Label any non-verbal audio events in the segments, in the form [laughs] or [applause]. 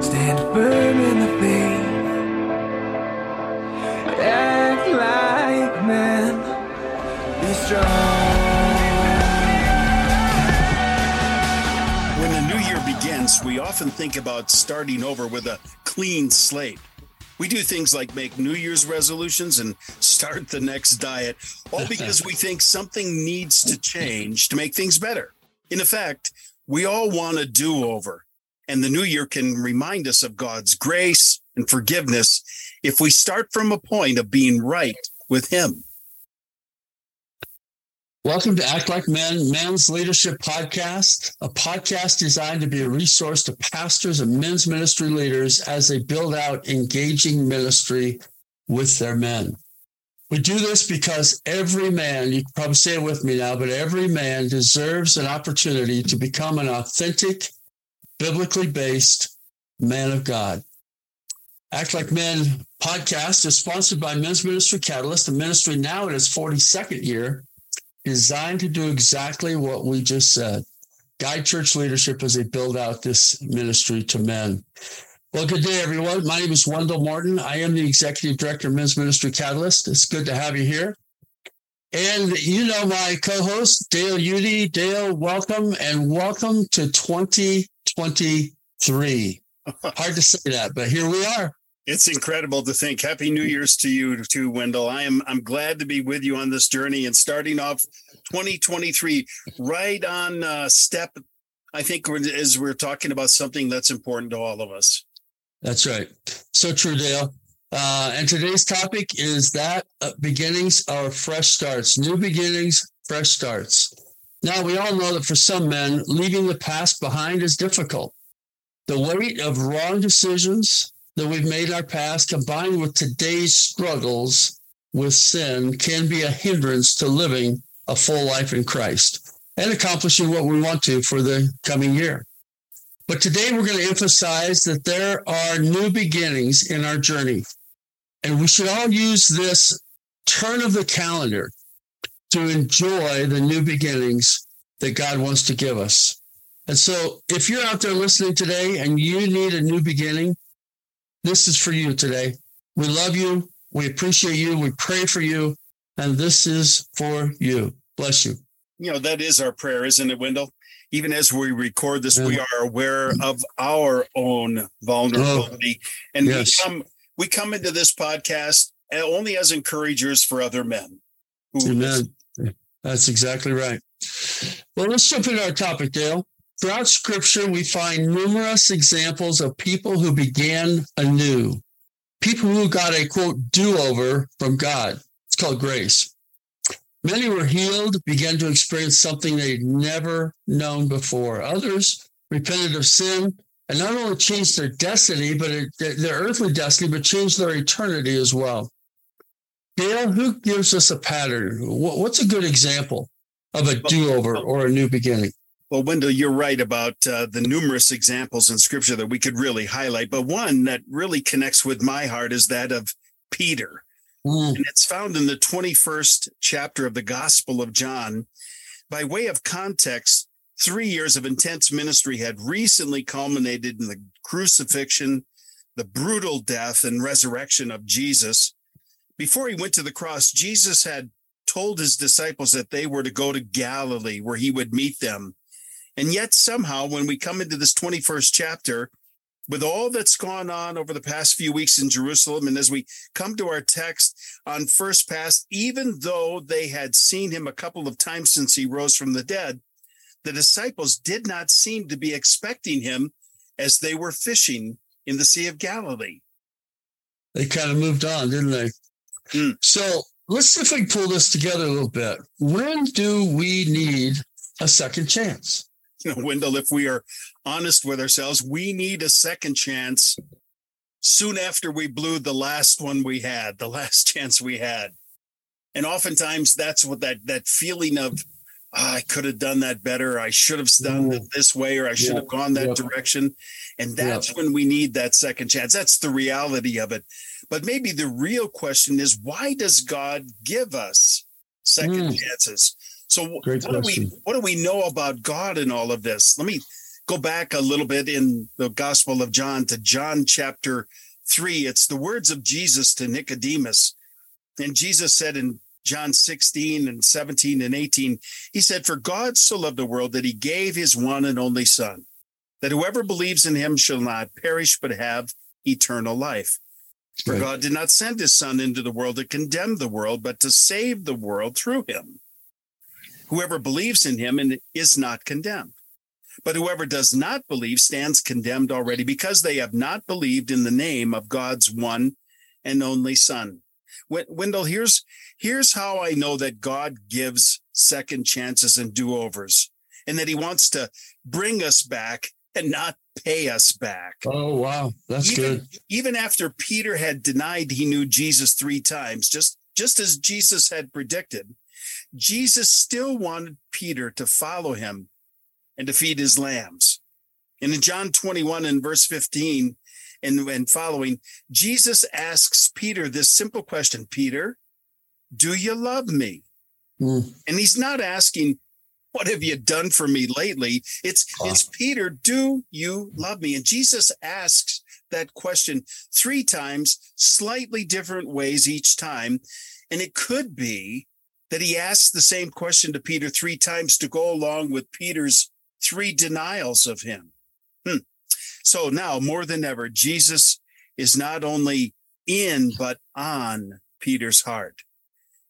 Stand firm in the faith. Act like men. Be strong. When the new year begins, we often think about starting over with a clean slate. We do things like make New Year's resolutions and start the next diet, all because we think something needs to change to make things better. In effect, we all want a do over, and the new year can remind us of God's grace and forgiveness if we start from a point of being right with Him. Welcome to Act Like Men, Men's Leadership Podcast, a podcast designed to be a resource to pastors and men's ministry leaders as they build out engaging ministry with their men. We do this because every man, you probably say it with me now, but every man deserves an opportunity to become an authentic, biblically based man of God. Act Like Men podcast is sponsored by Men's Ministry Catalyst, a ministry now in its 42nd year designed to do exactly what we just said guide church leadership as they build out this ministry to men. Well, good day, everyone. My name is Wendell Morton. I am the executive director of Men's Ministry Catalyst. It's good to have you here. And you know my co-host, Dale Udy. Dale, welcome and welcome to 2023. Hard to say that, but here we are. It's incredible to think. Happy New Year's to you too, Wendell. I am I'm glad to be with you on this journey and starting off 2023 right on uh, step. I think as we're talking about something that's important to all of us. That's right. So true, Dale. Uh, and today's topic is that uh, beginnings are fresh starts, new beginnings, fresh starts. Now, we all know that for some men, leaving the past behind is difficult. The weight of wrong decisions, that we've made in our past combined with today's struggles with sin can be a hindrance to living a full life in Christ and accomplishing what we want to for the coming year. But today we're going to emphasize that there are new beginnings in our journey. And we should all use this turn of the calendar to enjoy the new beginnings that God wants to give us. And so if you're out there listening today and you need a new beginning, this is for you today. We love you. We appreciate you. We pray for you. And this is for you. Bless you. You know, that is our prayer, isn't it, Wendell? Even as we record this, yeah. we are aware of our own vulnerability. Oh, and yes. we come we come into this podcast only as encouragers for other men. Amen. That's exactly right. Well, let's jump into our topic, Dale. Throughout scripture, we find numerous examples of people who began anew, people who got a quote do over from God. It's called grace. Many were healed, began to experience something they'd never known before. Others repented of sin and not only changed their destiny, but it, their earthly destiny, but changed their eternity as well. Dale, who gives us a pattern? What's a good example of a do over or a new beginning? Well, Wendell, you're right about uh, the numerous examples in scripture that we could really highlight. But one that really connects with my heart is that of Peter. Mm. And it's found in the 21st chapter of the Gospel of John. By way of context, three years of intense ministry had recently culminated in the crucifixion, the brutal death, and resurrection of Jesus. Before he went to the cross, Jesus had told his disciples that they were to go to Galilee where he would meet them. And yet, somehow, when we come into this 21st chapter, with all that's gone on over the past few weeks in Jerusalem, and as we come to our text on first pass, even though they had seen him a couple of times since he rose from the dead, the disciples did not seem to be expecting him as they were fishing in the Sea of Galilee. They kind of moved on, didn't they? Mm. So let's see if we can pull this together a little bit. When do we need a second chance? you [laughs] know, Wendell, if we are honest with ourselves, we need a second chance soon after we blew the last one we had, the [laughs] last chance we had. And oftentimes that's what that that feeling of oh, I could have done that better. I should have done it this way, or I should have gone that direction. And that's when we need that second chance. That's the reality of it. But maybe the real question is why does God give us second mm. chances? So what do we what do we know about God in all of this? Let me go back a little bit in the Gospel of John to John chapter three. It's the words of Jesus to Nicodemus. And Jesus said in John 16 and 17 and 18, he said, For God so loved the world that he gave his one and only Son, that whoever believes in him shall not perish but have eternal life. For Right. God did not send his Son into the world to condemn the world, but to save the world through him. Whoever believes in him and is not condemned. But whoever does not believe stands condemned already because they have not believed in the name of God's one and only Son. Wen- Wendell, here's here's how I know that God gives second chances and do-overs, and that He wants to bring us back and not pay us back. Oh, wow. That's even, good. even after Peter had denied he knew Jesus three times, just just as Jesus had predicted, Jesus still wanted Peter to follow him and to feed his lambs. And in John 21 and verse 15 and, and following, Jesus asks Peter this simple question Peter, do you love me? Mm. And he's not asking, what have you done for me lately? It's Ah. it's Peter, do you love me? And Jesus asks that question three times, slightly different ways each time. And it could be that he asked the same question to Peter three times to go along with Peter's three denials of him. Hmm. So now more than ever, Jesus is not only in, but on Peter's heart.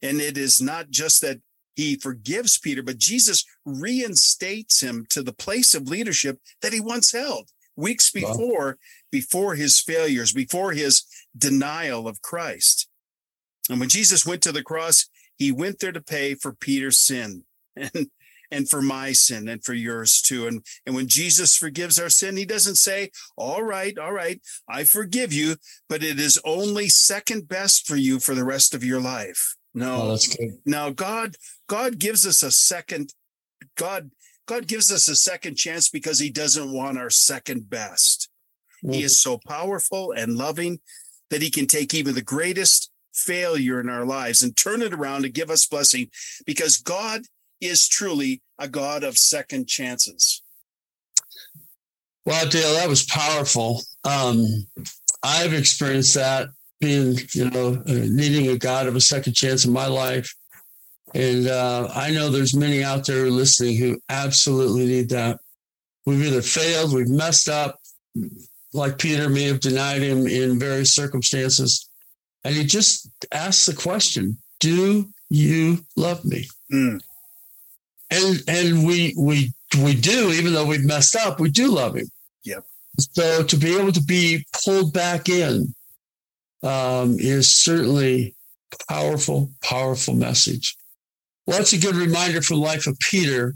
And it is not just that he forgives Peter, but Jesus reinstates him to the place of leadership that he once held weeks Wow. before, before his failures, before his denial of Christ. And when Jesus went to the cross, he went there to pay for Peter's sin [laughs] and, and for my sin and for yours too. And, and when Jesus forgives our sin, he doesn't say, all right, all right, I forgive you, but it is only second best for you for the rest of your life. No, Oh, that's good. now God God gives us a second God God gives us a second chance because he doesn't want our second best. He is so powerful and loving that he can take even the greatest failure in our lives and turn it around and give us blessing because God is truly a God of second chances. Well, Dale, that was powerful. Um, I've experienced that being, you know, uh, needing a God of a second chance in my life. And uh, I know there's many out there listening who absolutely need that. We've either failed, we've messed up, like Peter may have denied him in various circumstances. And he just asks the question, Do you love me? Mm, and and we we we do even though we've messed up we do love him Yep. so to be able to be pulled back in um, is certainly powerful powerful message. Well that's a good reminder from life of peter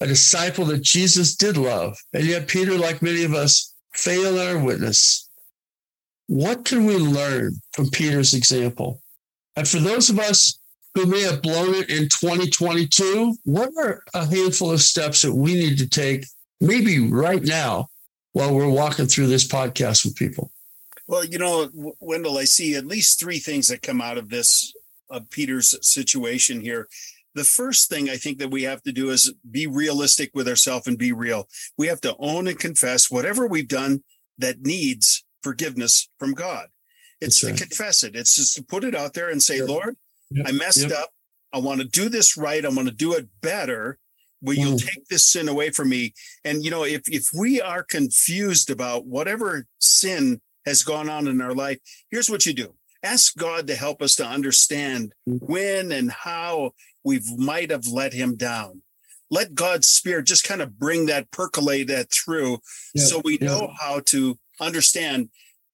a disciple that jesus did love and yet peter like many of us failed our witness? What can we learn from peter's example? And for those of us who may have blown it in 2022, what are a handful of steps that we need to take, maybe right now, while we're walking through this podcast with people? Well, you know, Wendell, I see at least three things that come out of this of Peter's situation here. The first thing I think that we have to do is be realistic with ourselves and be real. We have to own and confess whatever we've done that needs forgiveness from God. It's That's to confess it. It's just to put it out there and say. Lord, Yep. I messed Yep. up. I want to do this right. I want to do it better. Will you Mm. take this sin away from me? And you know, if if we are confused about whatever sin has gone on in our life, here's what you do. Ask God to help us to understand Mm. when and how we might have let him down. Let God's spirit just kind of bring that percolate that through Yeah, so we yeah. know how to understand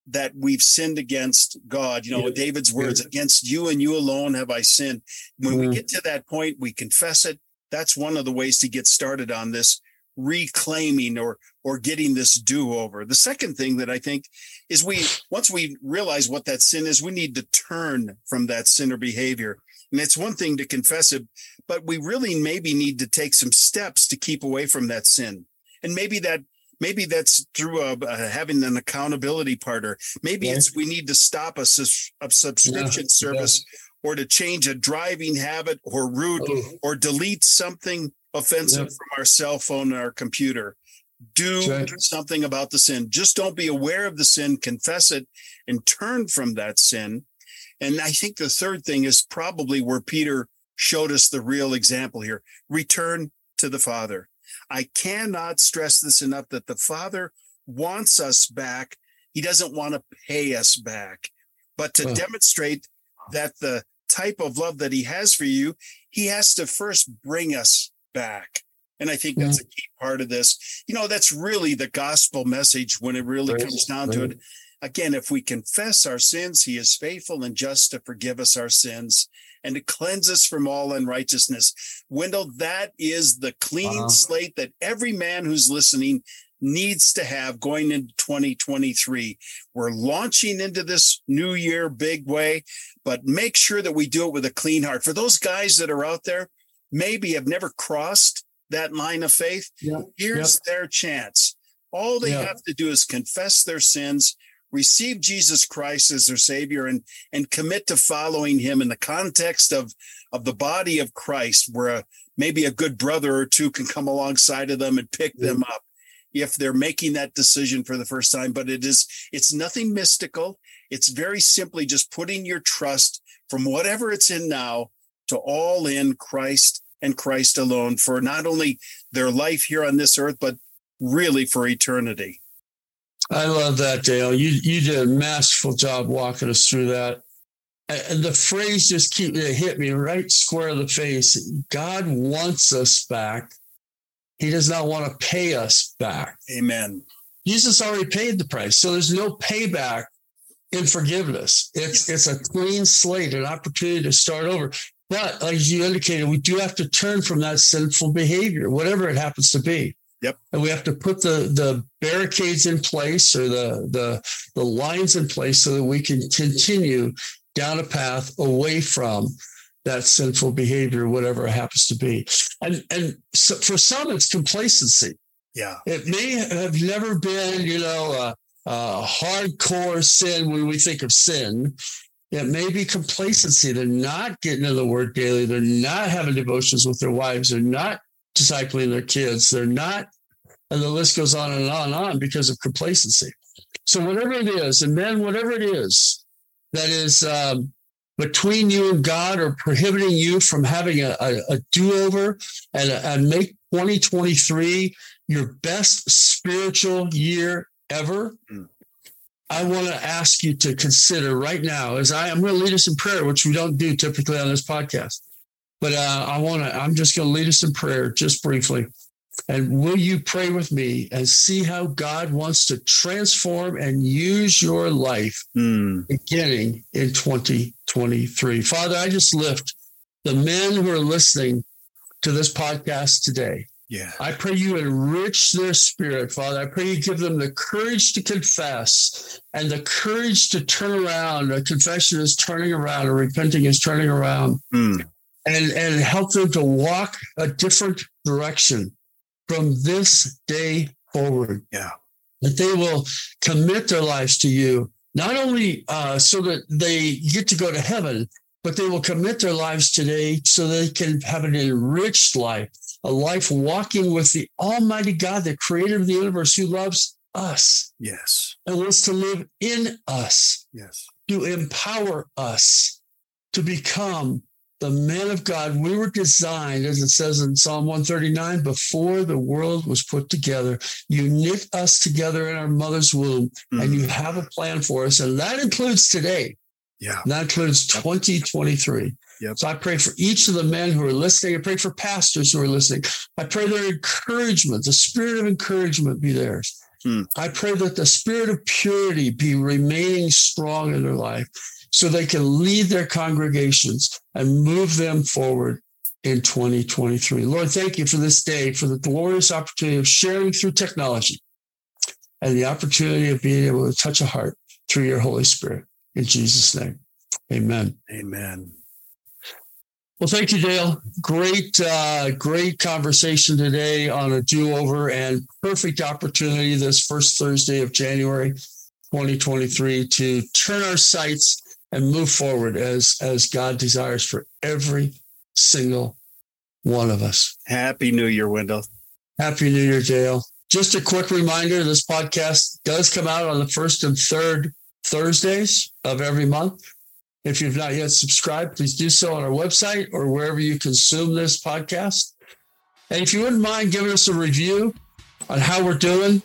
that we've sinned against God. You know, Yeah. David's words, against you and you alone have I sinned. When we Mm. get to that point, we confess it. That's one of the ways to get started on this reclaiming or or getting this do over. The second thing that I think is we once we realize what that sin is, we need to turn from that sin or behavior. And it's one thing to confess it, but we really maybe need to take some steps to keep away from that sin. And maybe that maybe that's through uh uh having an accountability partner. Maybe Yeah. it's we need to stop a, sus- a subscription Yeah, service or to change a driving habit or route Oh, or delete something offensive Yep. from our cell phone or our computer. Do something about the sin. Just don't be aware of the sin, confess it, and turn from that sin. And I think the third thing is probably where Peter showed us the real example here return to the Father. I cannot stress this enough that the Father wants us back. He doesn't want to pay us back, but to demonstrate that the type of love that he has for you, he has to first bring us back. And I think that's mm-hmm. a key part of this. You know, that's really the gospel message when it really Right, comes down to it. Again, if we confess our sins, he is faithful and just to forgive us our sins and to cleanse us from all unrighteousness. Wendell, that is the clean Wow. slate that every man who's listening needs to have going into 2023. We're launching into this new year big way, but make sure that we do it with a clean heart. For those guys that are out there, maybe have never crossed that line of faith, Yeah. here's their chance. All they Yeah. have to do is confess their sins, receive Jesus Christ as their savior and and commit to following him in the context of of the body of Christ where a, maybe a good brother or two can come alongside of them and pick them up if they're making that decision for the first time but it is it's nothing mystical it's very simply just putting your trust from whatever it's in now to all in Christ and Christ alone for not only their life here on this earth but really for eternity I love that, Dale. You you did a masterful job walking us through that. And the phrase just keep it hit me right square in the face. God wants us back. He does not want to pay us back. amen Jesus already paid the price. So there's no payback in forgiveness. It's it's a clean slate, an opportunity to start over. But as you indicated, we do have to turn from that sinful behavior, whatever it happens to be. Yep. And we have to put the the barricades in place or the the the lines in place so that we can continue down a path away from that sinful behavior, whatever it happens to be. And and so for some, it's complacency. yeah It may have never been, you know, a, a hardcore sin when we think of sin. It may be complacency. They're not getting in the word daily. They're not having devotions with their wives. They're not discipling their kids. They're not, and the list goes on and on and on because of complacency. So whatever it is, and then whatever it is that is um, between you and God or prohibiting you from having a, a, a do-over and, and make 2023 your best spiritual year ever, Mm. I want to ask you to consider right now, as I am going to lead us in prayer, which we don't do typically on this podcast. But uh, I want to, I'm just going to lead us in prayer just briefly. And will you pray with me and see how God wants to transform and use your life Hmm. beginning in 2023? Father, I just lift the men who are listening to this podcast today. Yeah I pray you enrich their spirit, Father. I pray you give them the courage to confess and the courage to turn around. A confession is turning around, or repenting is turning around, Hmm. and, and help them to walk a different direction from this day forward. Yeah. That they will commit their lives to you, not only uh, so that they get to go to heaven, but they will commit their lives today so they can have an enriched life, a life walking with the Almighty God, the creator of the universe, who loves us yes and wants to live in us, yes to empower us to become the men of God. We were designed, as it says in Psalm 139, before the world was put together. You knit us together in our mother's womb, and you mm. have a plan for us. And that includes today. Yeah And that includes 2023. Yep. So I pray for each of the men who are listening. I pray for pastors who are listening. I pray their encouragement, the spirit of encouragement be theirs. Hmm. I pray that the spirit of purity be remaining strong in their life so they can lead their congregations and move them forward in 2023. Lord, thank you for this day, for the glorious opportunity of sharing through technology and the opportunity of being able to touch a heart through your Holy Spirit. In Jesus' name, amen. amen Well, thank you, Dale. Great, uh, great conversation today on a do-over and perfect opportunity this first Thursday of January 2023 to turn our sights and move forward as as God desires for every single one of us. happy new year wendell Happy New Year, Dale. Just a quick reminder this podcast does come out on the first and third Thursdays of every month. If you've not yet subscribed, please do so on our website or wherever you consume this podcast. And if you wouldn't mind giving us a review on how we're doing,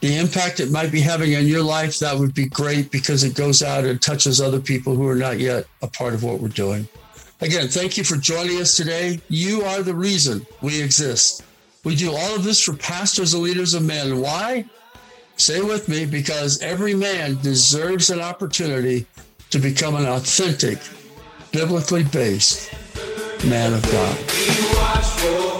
the impact it might be having on your life, that would be great because it goes out and touches other people who are not yet a part of what we're doing. Again, thank you for joining us today. You are the reason we exist. We do all of this for pastors and leaders of men. Why? Say with me, because every man deserves an opportunity to become an authentic, biblically based man of God.